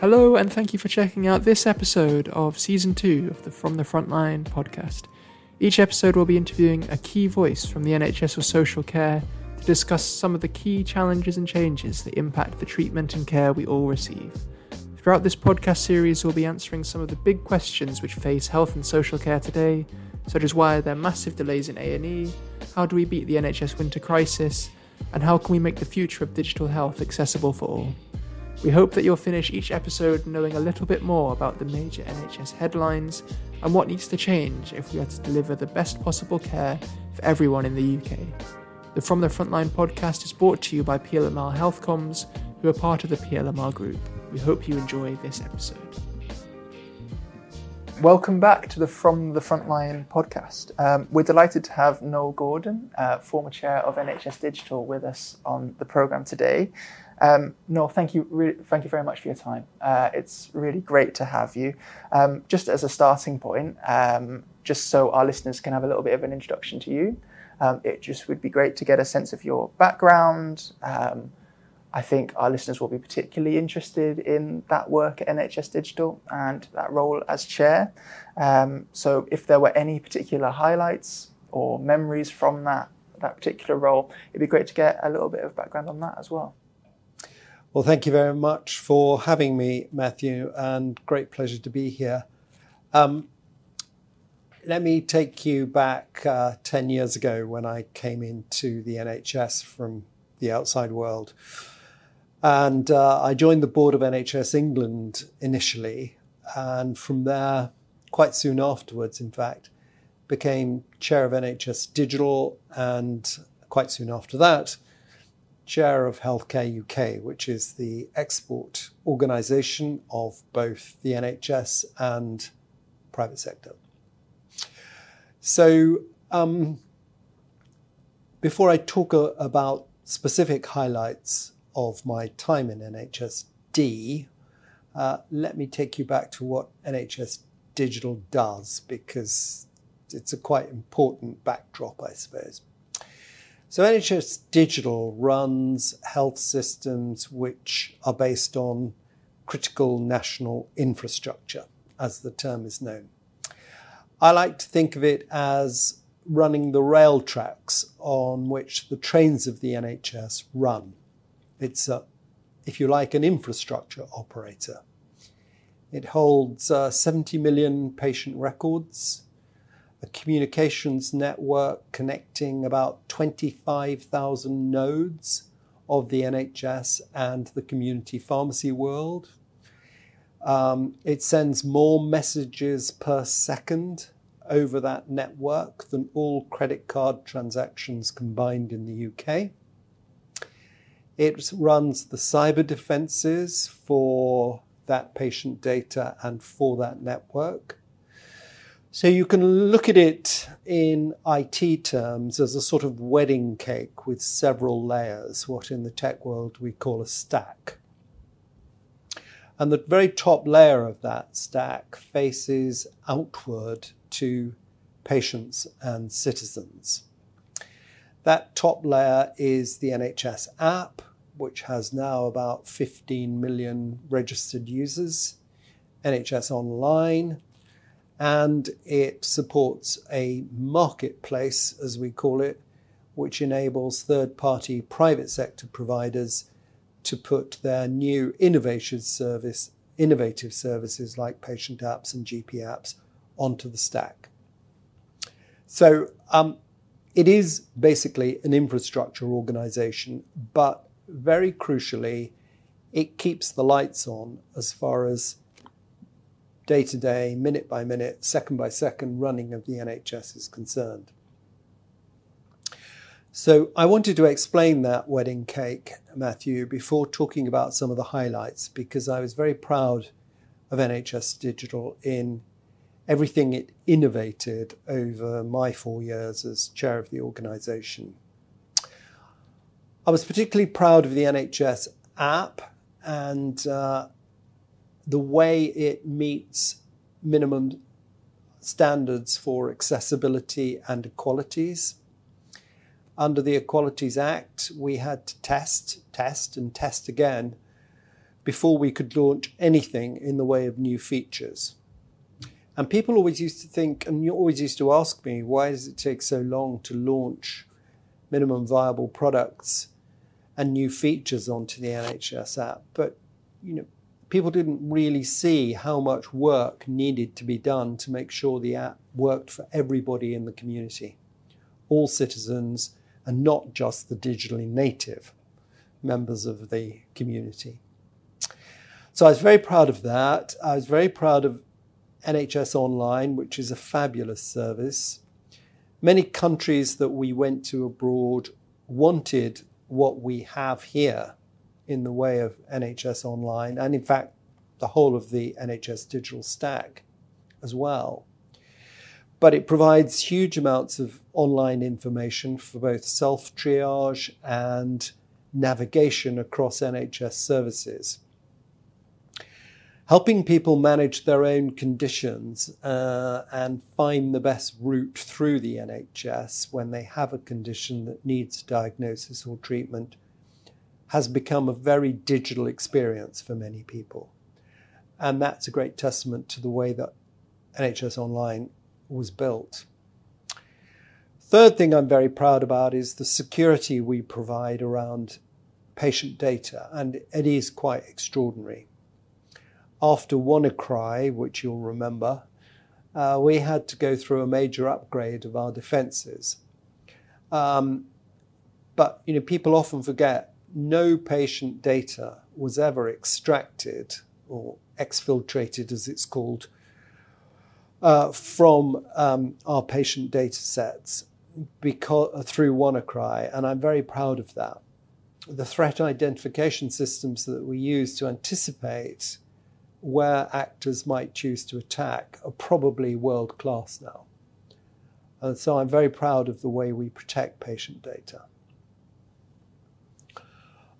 Hello, and thank you for checking out this episode of Season 2 of the From the Frontline podcast. Each episode will be interviewing a key voice from the NHS or social care to discuss some of the key challenges and changes that impact the treatment and care we all receive. Throughout this podcast series, we'll be answering some of the big questions which face health and social care today, such as why are there massive delays in A&E, how do we beat the NHS winter crisis, and how can we make the future of digital health accessible for all. We hope that you'll finish each episode knowing a little bit more about the major NHS headlines and what needs to change if we are to deliver the best possible care for everyone in the UK. The From the Frontline podcast is brought to you by PLMR Healthcomms, who are part of the PLMR group. We hope you enjoy this episode. Welcome back to the From the Frontline podcast. Um, we're delighted to have Noel Gordon, uh, former chair of NHS Digital, with us on the programme today. Um, Noel, thank you, re- thank you very much for your time. Uh, it's really great to have you. Um, just as a starting point, um, just so our listeners can have a little bit of an introduction to you, um, it just would be great to get a sense of your background. I think our listeners will be particularly interested in that work at NHS Digital and that role as chair. Um, so, if there were any particular highlights or memories from that that particular role, it'd be great to get a little bit of background on that as well. Well, thank you very much for having me, Matthew, and great pleasure to be here. Um, let me take you back uh, 10 years ago when I came into the NHS from the outside world. And uh, I joined the board of NHS England initially, and from there, quite soon afterwards, in fact, became chair of NHS Digital, and quite soon after that, chair of Healthcare UK, which is the export organisation of both the NHS and private sector. So, um, before I talk a, about specific highlights of my time in NHSD, uh, let me take you back to what NHS Digital does because it's a quite important backdrop, I suppose. So, NHS Digital runs health systems which are based on critical national infrastructure, as the term is known. I like to think of it as running the rail tracks on which the trains of the NHS run. It's, a, if you like, an infrastructure operator. It holds uh, 70 million patient records, a communications network connecting about 25,000 nodes of the NHS and the community pharmacy world. Um, it sends more messages per second over that network than all credit card transactions combined in the UK. It runs the cyber defenses for that patient data and for that network. So you can look at it in IT terms as a sort of wedding cake with several layers, what in the tech world we call a stack. And the very top layer of that stack faces outward to patients and citizens. That top layer is the NHS app, which has now about 15 million registered users, NHS Online, and it supports a marketplace, as we call it, which enables third party private sector providers to put their new innovative service innovative services like patient apps and GP apps onto the stack. So um, it is basically an infrastructure organization, but very crucially, it keeps the lights on as far as day to day, minute by minute, second by second running of the NHS is concerned. So I wanted to explain that wedding cake, Matthew, before talking about some of the highlights, because I was very proud of NHS Digital in everything it innovated over my four years as chair of the organisation. I was particularly proud of the NHS app and uh, the way it meets minimum standards for accessibility and equalities. Under the Equalities Act, we had to test, test, and test again before we could launch anything in the way of new features. And people always used to think, and you always used to ask me, why does it take so long to launch minimum viable products and new features onto the NHS app? But you know, people didn't really see how much work needed to be done to make sure the app worked for everybody in the community, all citizens, and not just the digitally native members of the community. So I was very proud of that. I was very proud of NHS Online, which is a fabulous service. Many countries that we went to abroad wanted what we have here in the way of NHS Online, and in fact, the whole of the NHS digital stack as well. But it provides huge amounts of online information for both self triage and navigation across NHS services helping people manage their own conditions uh, and find the best route through the NHS when they have a condition that needs diagnosis or treatment has become a very digital experience for many people. And that's a great testament to the way that NHS Online was built. Third thing I'm very proud about is the security we provide around patient data, and it is quite extraordinary after WannaCry, which you'll remember, uh, we had to go through a major upgrade of our defenses. Um, but you know, people often forget no patient data was ever extracted or exfiltrated, as it's called, uh, from um, our patient data sets because, through WannaCry, and I'm very proud of that. The threat identification systems that we use to anticipate where actors might choose to attack are probably world class now. And so I'm very proud of the way we protect patient data.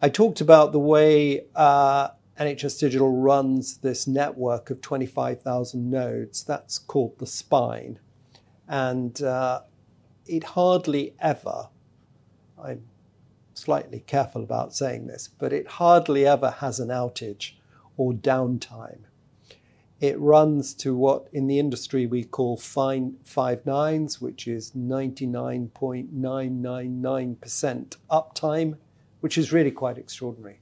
I talked about the way uh, NHS Digital runs this network of 25,000 nodes. That's called the spine. And uh, it hardly ever, I'm slightly careful about saying this, but it hardly ever has an outage or downtime. It runs to what in the industry we call fine five nines, which is 99.999% uptime, which is really quite extraordinary,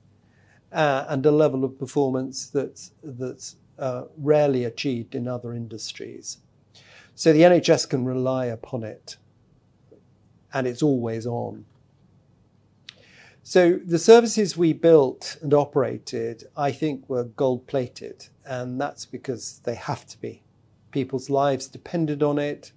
uh, and a level of performance that's, that's uh, rarely achieved in other industries. So the NHS can rely upon it, and it's always on. So the services we built and operated, I think, were gold plated, and that's because they have to be. People's lives depended on it.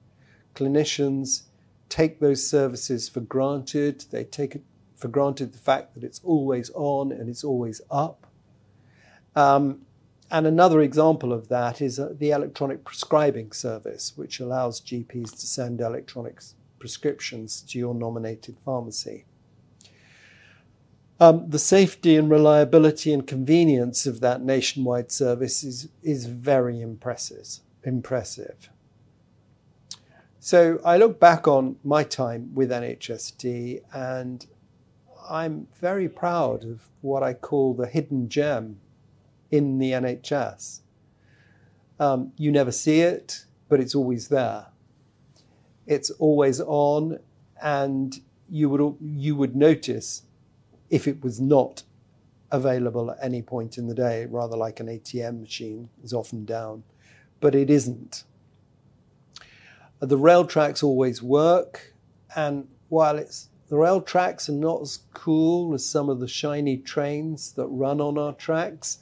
Clinicians take those services for granted. They take it for granted the fact that it's always on and it's always up. Um, and another example of that is uh, the electronic prescribing service, which allows GPs to send electronic prescriptions to your nominated pharmacy. Um, the safety and reliability and convenience of that nationwide service is, is very impressive. impressive. So I look back on my time with NHSD and I'm very proud of what I call the hidden gem in the NHS. Um, you never see it, but it's always there. It's always on, and you would you would notice if it was not available at any point in the day, rather like an ATM machine is often down, but it isn't. The rail tracks always work, and while it's the rail tracks are not as cool as some of the shiny trains that run on our tracks.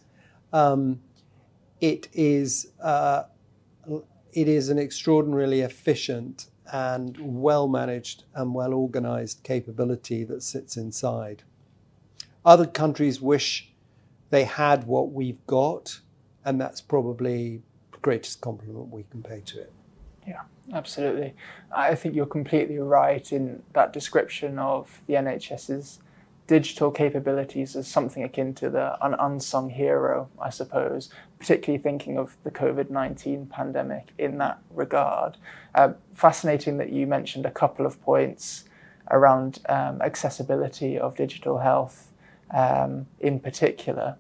Um, it is uh, it is an extraordinarily efficient and well managed and well organized capability that sits inside. Other countries wish they had what we've got, and that's probably the greatest compliment we can pay to it. Yeah, absolutely. I think you're completely right in that description of the NHS's digital capabilities as something akin to the an unsung hero, I suppose, particularly thinking of the COVID 19 pandemic in that regard. Uh, fascinating that you mentioned a couple of points around um, accessibility of digital health um, in particular.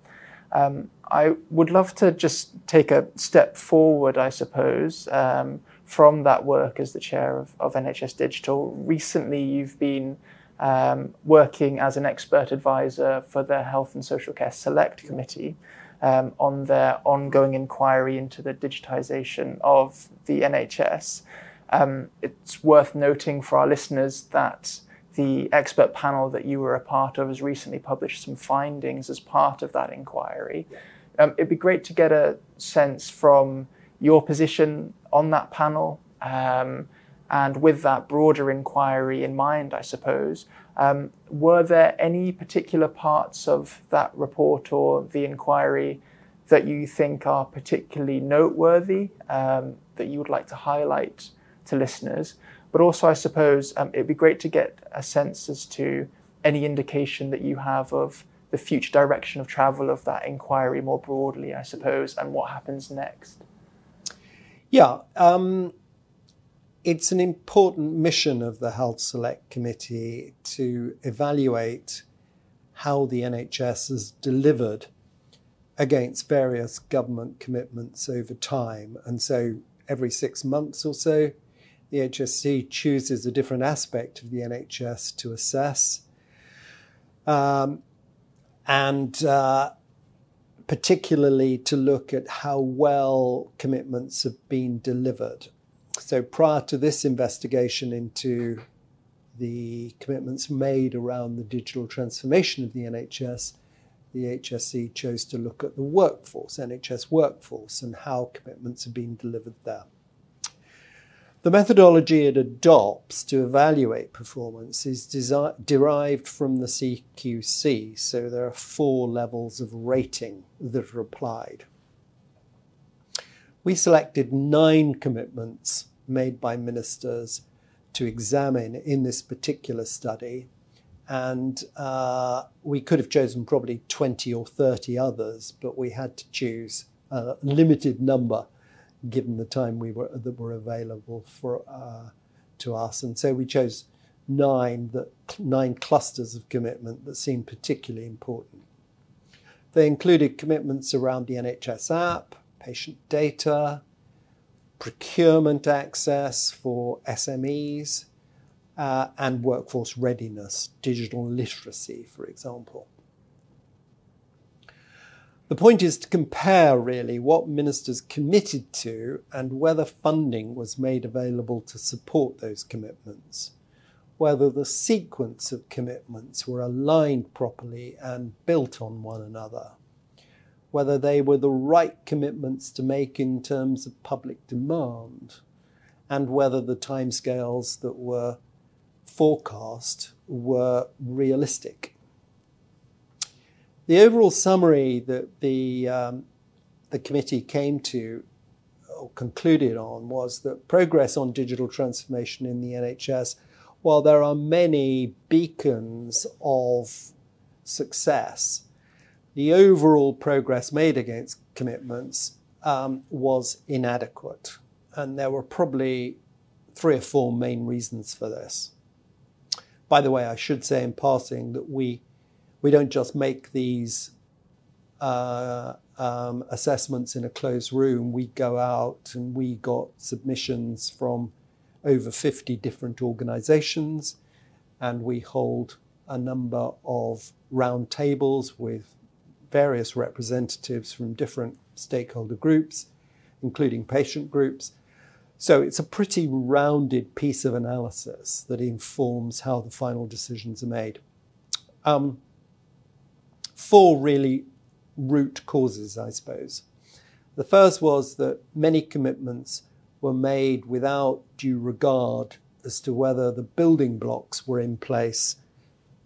Um, I would love to just take a step forward, I suppose, um, from that work as the chair of, of NHS Digital. Recently, you've been um, working as an expert advisor for the Health and Social Care Select Committee um, on their ongoing inquiry into the digitisation of the NHS. Um, it's worth noting for our listeners that the expert panel that you were a part of has recently published some findings as part of that inquiry. Um, it'd be great to get a sense from your position on that panel um, and with that broader inquiry in mind, I suppose. Um, were there any particular parts of that report or the inquiry that you think are particularly noteworthy um, that you would like to highlight to listeners? But also, I suppose um, it'd be great to get a sense as to any indication that you have of the future direction of travel of that inquiry more broadly, I suppose, and what happens next. Yeah, um, it's an important mission of the Health Select Committee to evaluate how the NHS has delivered against various government commitments over time. And so every six months or so, the HSC chooses a different aspect of the NHS to assess. Um, and uh, particularly to look at how well commitments have been delivered. So, prior to this investigation into the commitments made around the digital transformation of the NHS, the HSC chose to look at the workforce, NHS workforce, and how commitments have been delivered there. The methodology it adopts to evaluate performance is derived from the CQC, so there are four levels of rating that are applied. We selected nine commitments made by ministers to examine in this particular study, and uh, we could have chosen probably 20 or 30 others, but we had to choose a limited number given the time we were that were available for uh, to us, and so we chose nine that nine clusters of commitment that seemed particularly important. They included commitments around the NHS app, patient data, procurement access for SMEs, uh, and workforce readiness, digital literacy, for example. The point is to compare really what ministers committed to and whether funding was made available to support those commitments, whether the sequence of commitments were aligned properly and built on one another, whether they were the right commitments to make in terms of public demand, and whether the timescales that were forecast were realistic. The overall summary that the, um, the committee came to or concluded on was that progress on digital transformation in the NHS, while there are many beacons of success, the overall progress made against commitments um, was inadequate. And there were probably three or four main reasons for this. By the way, I should say in passing that we we don't just make these uh, um, assessments in a closed room. We go out and we got submissions from over 50 different organizations, and we hold a number of round tables with various representatives from different stakeholder groups, including patient groups. So it's a pretty rounded piece of analysis that informs how the final decisions are made. Um, four really root causes, I suppose. The first was that many commitments were made without due regard as to whether the building blocks were in place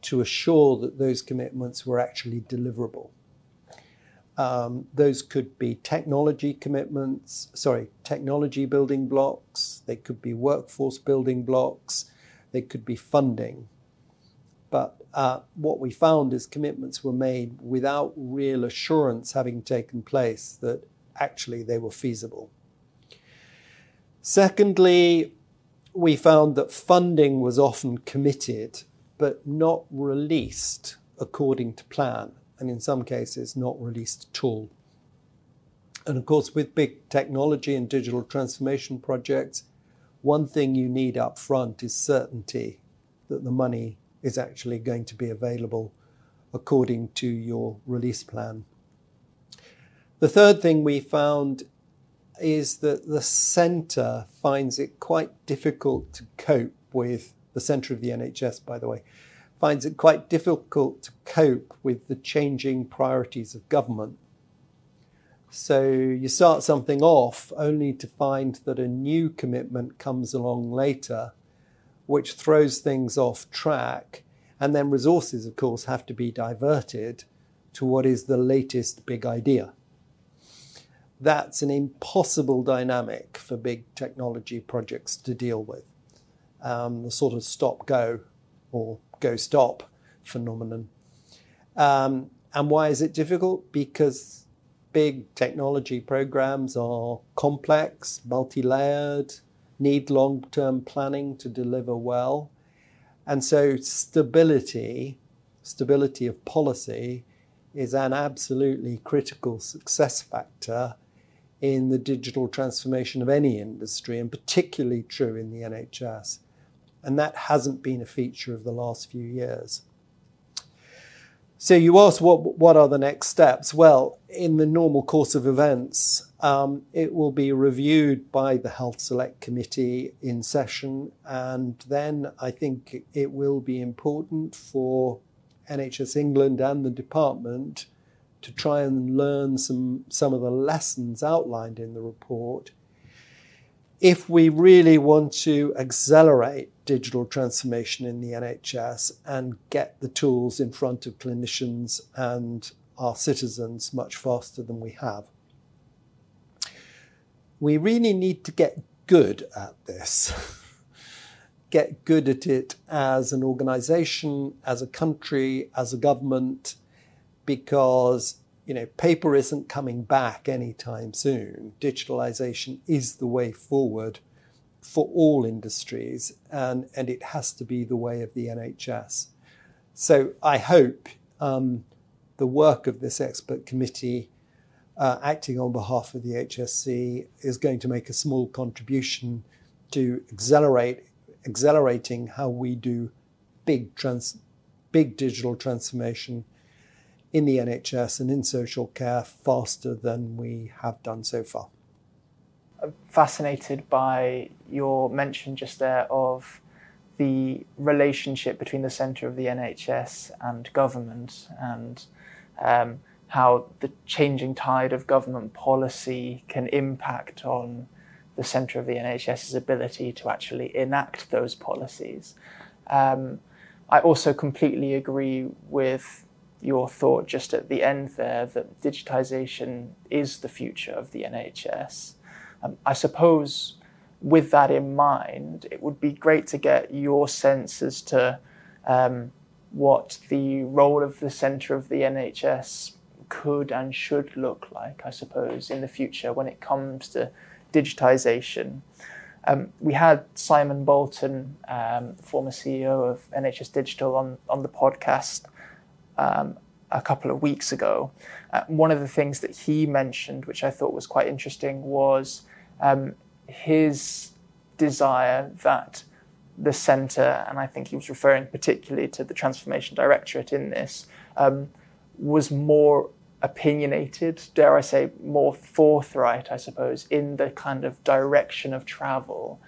to assure that those commitments were actually deliverable. Um, those could be technology commitments, sorry, technology building blocks, they could be workforce building blocks, they could be funding. But uh, what we found is commitments were made without real assurance having taken place that actually they were feasible. Secondly, we found that funding was often committed but not released according to plan. and in some cases not released at all. And of course, with big technology and digital transformation projects, one thing you need up front is certainty that the money is actually going to be available according to your release plan. The third thing we found is that the centre finds it quite difficult to cope with, the centre of the NHS, by the way, finds it quite difficult to cope with the changing priorities of government. So you start something off only to find that a new commitment comes along later, which throws things off track. And then resources, of course, have to be diverted to what is the latest big idea. That's an impossible dynamic for big technology projects to deal with. Um, the sort of stop go or go stop phenomenon. Um, and why is it difficult? Because big technology programs are complex, multi layered, need long term planning to deliver well. And so, stability, stability of policy, is an absolutely critical success factor in the digital transformation of any industry, and particularly true in the NHS. And that hasn't been a feature of the last few years. So you ask what what are the next steps? Well, in the normal course of events, um, it will be reviewed by the Health Select Committee in session, and then I think it will be important for NHS England and the department to try and learn some some of the lessons outlined in the report if we really want to accelerate digital transformation in the NHS and get the tools in front of clinicians and our citizens much faster than we have. We really need to get good at this. get good at it as an organization, as a country, as a government, because you know, paper isn't coming back anytime soon. Digitalization is the way forward for all industries, and, and it has to be the way of the NHS. So I hope um, the work of this expert committee, uh, acting on behalf of the HSC, is going to make a small contribution to accelerate accelerating how we do big trans, big digital transformation in the NHS and in social care faster than we have done so far. Fascinated by your mention just there of the relationship between the centre of the NHS and government and um, how the changing tide of government policy can impact on the centre of the NHS's ability to actually enact those policies. Um, I also completely agree with your thought just at the end there that digitisation is the future of the NHS. Um, I suppose with that in mind, it would be great to get your sense as to um, what the role of the centre of the NHS could and should look like, I suppose, in the future when it comes to digitisation. Um, we had Simon Bolton, um, former CEO of NHS Digital, on, on the podcast um, a couple of weeks ago. Uh, one of the things that he mentioned, which I thought was quite interesting, was um, his desire that the centre, and I think he was referring particularly to the Transformation Directorate in this, um, was more opinionated, dare I say, more forthright, I suppose, in the kind of direction of travel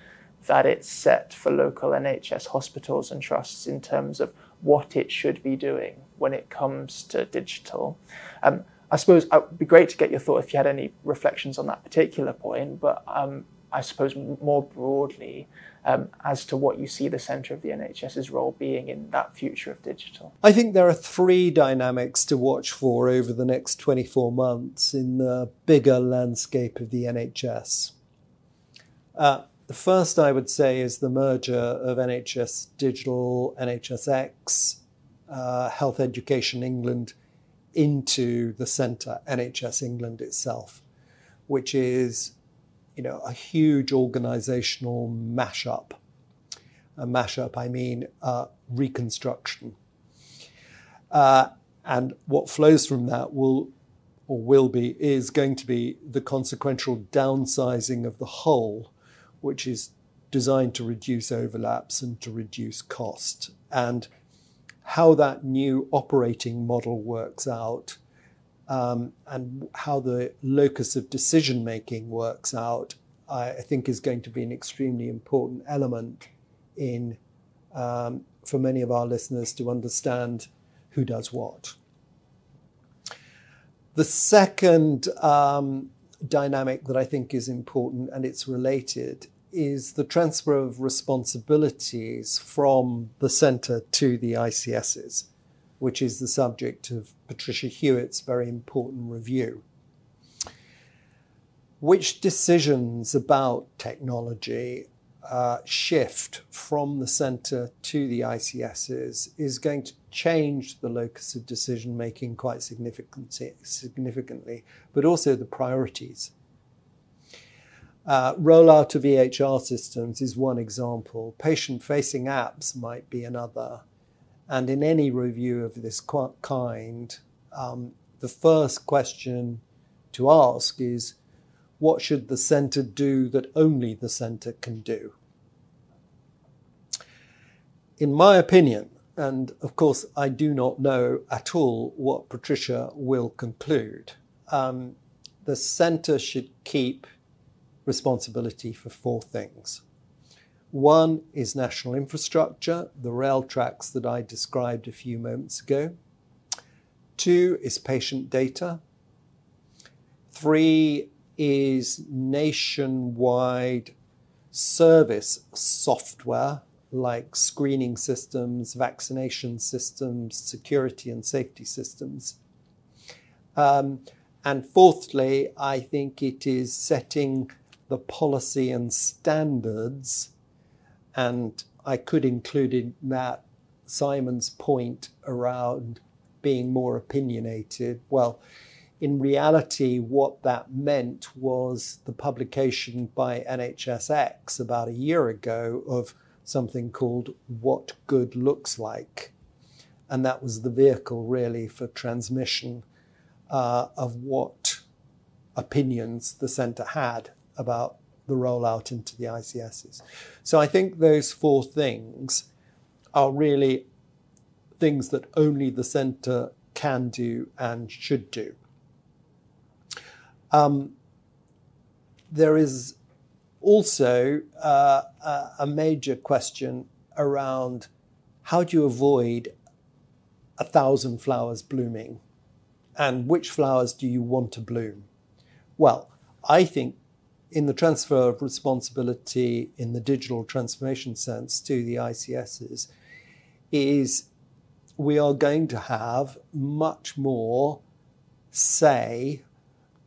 that it's set for local NHS hospitals and trusts in terms of what it should be doing when it comes to digital. Um, I suppose uh, it would be great to get your thought if you had any reflections on that particular point, but um, I suppose more broadly um, as to what you see the centre of the NHS's role being in that future of digital. I think there are three dynamics to watch for over the next 24 months in the bigger landscape of the NHS. Uh, the first, I would say, is the merger of NHS Digital, NHSX, uh, Health Education England into the centre, NHS England itself, which is, you know, a huge organisational mashup. A mashup, I mean, uh, reconstruction. Uh, And what flows from that will or will be is going to be the consequential downsizing of the whole, which is designed to reduce overlaps and to reduce cost. And how that new operating model works out um, and how the locus of decision making works out, I, I, think is going to be an extremely important element in um, for many of our listeners to understand who does what. The second um, dynamic that I think is important and it's related is the transfer of responsibilities from the centre to the ICSs which is the subject of Patricia Hewitt's very important review. Which decisions about technology uh, shift from the centre to the ICSs is going to change the locus of decision making quite significantly, but also the priorities. Uh, rollout of EHR systems is one example. Patient facing apps might be another. And in any review of this kind, um, the first question to ask is what should the centre do that only the centre can do? In my opinion, and of course, I do not know at all what Patricia will conclude, um, the centre should keep responsibility for four things. One is national infrastructure, the rail tracks that I described a few moments ago. Two is patient data. Three is nationwide service software like screening systems, vaccination systems, security and safety systems. Um, and fourthly, I think it is setting the policy and standards and I could include in that Simon's point around being more opinionated. Well, in reality, what that meant was the publication by NHSX about a year ago of something called What Good Looks Like. And that was the vehicle really for transmission uh, of what opinions the centre had about the rollout into the ICSs. So I think those four things are really things that only the centre can do and should do. Um, there is also uh, a major question around how do you avoid a thousand flowers blooming and which flowers do you want to bloom? Well, I think in the transfer of responsibility in the digital transformation sense to the ICSs is we are going to have much more say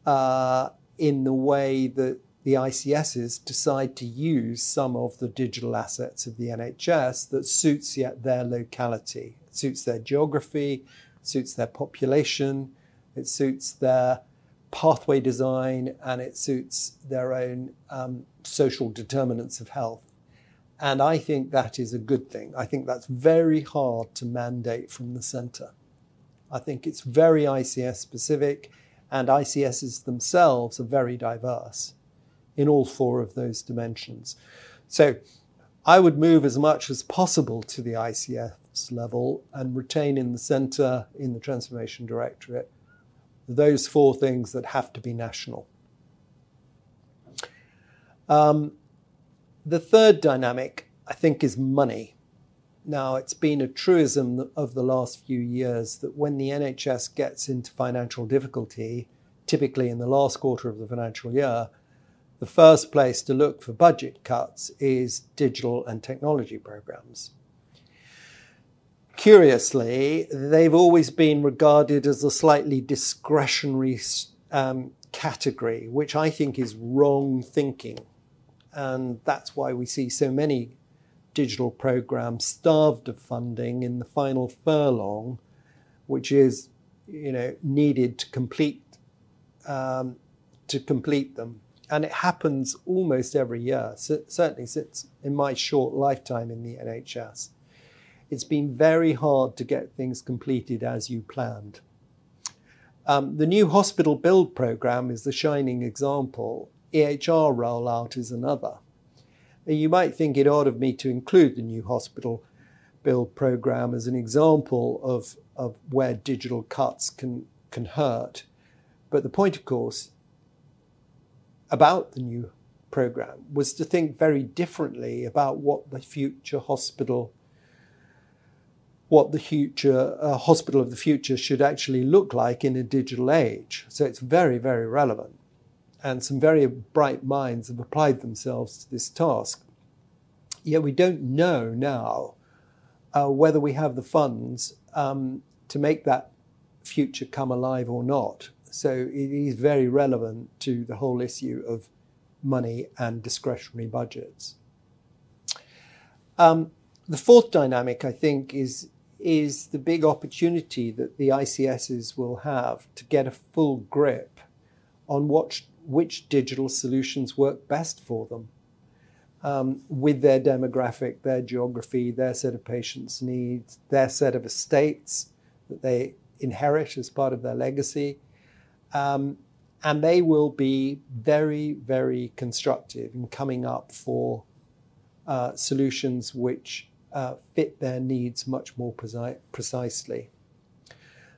uh, in the way that the ICSs decide to use some of the digital assets of the NHS that suits yet their locality, it suits their geography, suits their population, it suits their pathway design and it suits their own um, social determinants of health. And I think that is a good thing. I think that's very hard to mandate from the centre. I think it's very ICS specific, and ICSs themselves are very diverse in all four of those dimensions. So I would move as much as possible to the ICS level and retain in the centre, in the Transformation Directorate, those four things that have to be national. Um, the third dynamic, I think, is money. Now, it's been a truism of the last few years that when the NHS gets into financial difficulty, typically in the last quarter of the financial year, the first place to look for budget cuts is digital and technology programs curiously, they've always been regarded as a slightly discretionary um, category, which I think is wrong thinking. And that's why we see so many digital programs starved of funding in the final furlong, which is, you know, needed to complete um, to complete them. And it happens almost every year, certainly since in my short lifetime in the NHS it's been very hard to get things completed as you planned. Um, the new hospital build program is the shining example. EHR rollout is another. You might think it odd of me to include the new hospital build program as an example of, of where digital cuts can, can hurt. But the point, of course, about the new program was to think very differently about what the future hospital what the future uh, hospital of the future should actually look like in a digital age. So it's very, very relevant. And some very bright minds have applied themselves to this task. Yet we don't know now uh, whether we have the funds um, to make that future come alive or not. So it is very relevant to the whole issue of money and discretionary budgets. Um, the fourth dynamic, I think, is is the big opportunity that the ICSs will have to get a full grip on what, which digital solutions work best for them um, with their demographic, their geography, their set of patients' needs, their set of estates that they inherit as part of their legacy. Um, and they will be very, very constructive in coming up for uh, solutions which uh, fit their needs much more preci- precisely.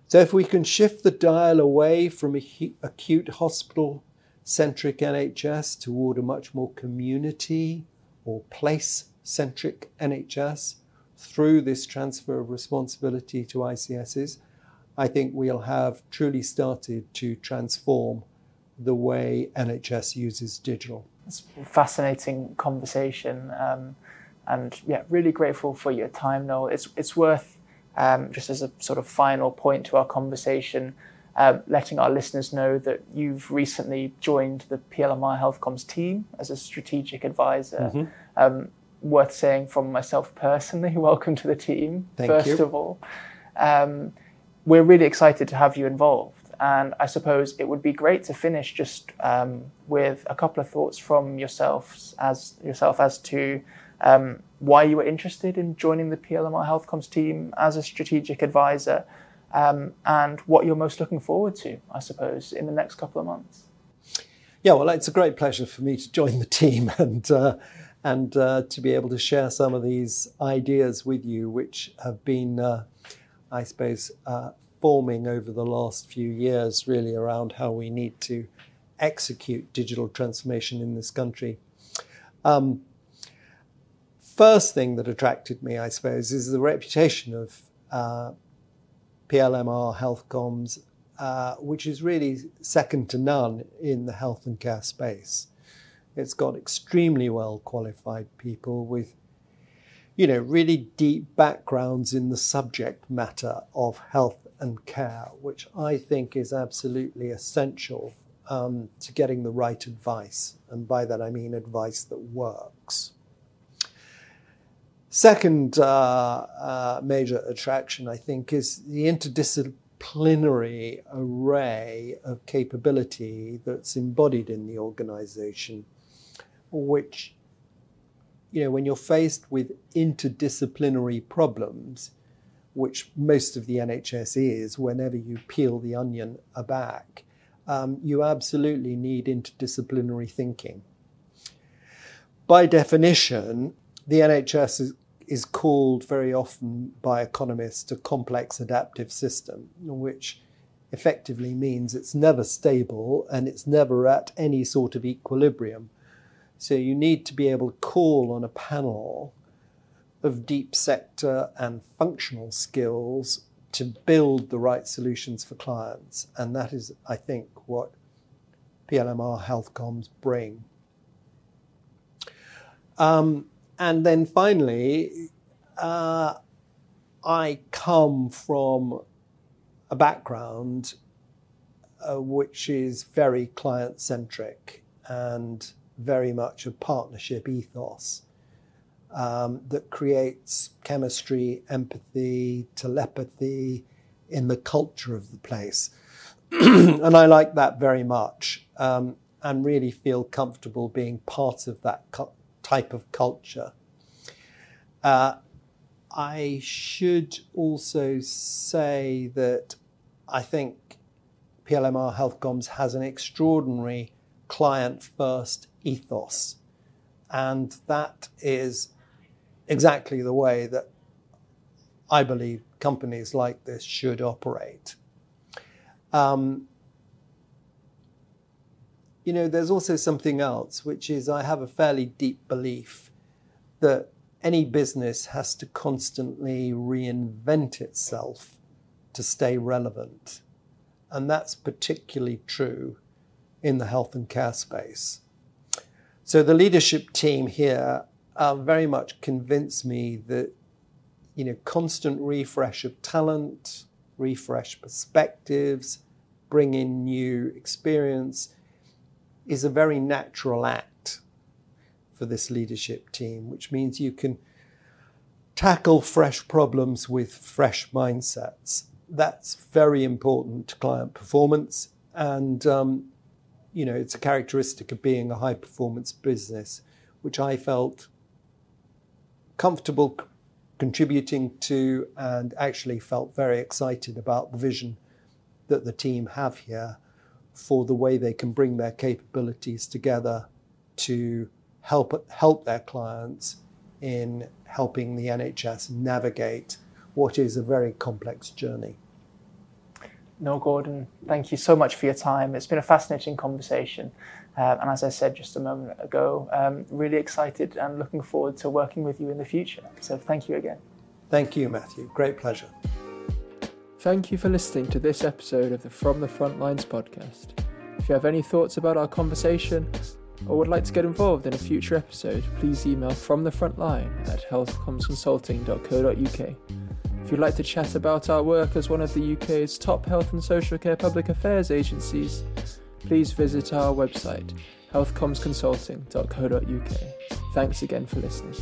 So, if we can shift the dial away from a acute hospital centric NHS toward a much more community or place centric NHS through this transfer of responsibility to ICSs, I think we'll have truly started to transform the way NHS uses digital. It's a fascinating conversation. Um, and yeah, really grateful for your time, Noel. It's it's worth um, just as a sort of final point to our conversation, um, letting our listeners know that you've recently joined the PLMR HealthComms team as a strategic advisor. Mm-hmm. Um, worth saying from myself personally, welcome to the team. Thank first you. of all, um, we're really excited to have you involved. And I suppose it would be great to finish just um, with a couple of thoughts from yourselves as yourself as to um, why you were interested in joining the PLMR HealthComms team as a strategic advisor, um, and what you're most looking forward to, I suppose, in the next couple of months. Yeah, well, it's a great pleasure for me to join the team and uh, and uh, to be able to share some of these ideas with you, which have been, uh, I suppose, uh, forming over the last few years, really around how we need to execute digital transformation in this country. Um, first thing that attracted me, I suppose, is the reputation of uh, PLMR HealthComms, uh, which is really second to none in the health and care space. It's got extremely well qualified people with, you know, really deep backgrounds in the subject matter of health and care, which I think is absolutely essential um, to getting the right advice. And by that I mean advice that works. Second uh, uh, major attraction, I think, is the interdisciplinary array of capability that's embodied in the organization, which, you know, when you're faced with interdisciplinary problems, which most of the NHS is whenever you peel the onion back, um, you absolutely need interdisciplinary thinking. By definition, the NHS is, called very often by economists a complex adaptive system, which effectively means it's never stable and it's never at any sort of equilibrium. So you need to be able to call on a panel of deep sector and functional skills to build the right solutions for clients. And that is, I think, what PLMR HealthComms bring. Um, and then finally, uh, I come from a background uh, which is very client centric and very much a partnership ethos um, that creates chemistry, empathy, telepathy in the culture of the place. and I like that very much um, and really feel comfortable being part of that cu- type of culture. Uh, I should also say that I think PLMR HealthComms has an extraordinary client first ethos. And that is exactly the way that I believe companies like this should operate. Um, you know, there's also something else, which is I have a fairly deep belief that any business has to constantly reinvent itself to stay relevant. And that's particularly true in the health and care space. So the leadership team here uh, very much convinced me that you know constant refresh of talent, refresh perspectives, bring in new experience is a very natural act for this leadership team, which means you can tackle fresh problems with fresh mindsets. That's very important to client performance. And, um, you know, it's a characteristic of being a high performance business, which I felt comfortable contributing to and actually felt very excited about the vision that the team have here for the way they can bring their capabilities together to help help their clients in helping the NHS navigate what is a very complex journey. Noel Gordon, thank you so much for your time. It's been a fascinating conversation. Uh, and as I said just a moment ago, um, really excited and looking forward to working with you in the future. So thank you again. Thank you, Matthew. Great pleasure. Thank you for listening to this episode of the From the Frontlines podcast. If you have any thoughts about our conversation or would like to get involved in a future episode, please email from the front line at healthcommsconsulting.co.uk. If you'd like to chat about our work as one of the UK's top health and social care public affairs agencies, please visit our website healthcommsconsulting.co.uk. Thanks again for listening.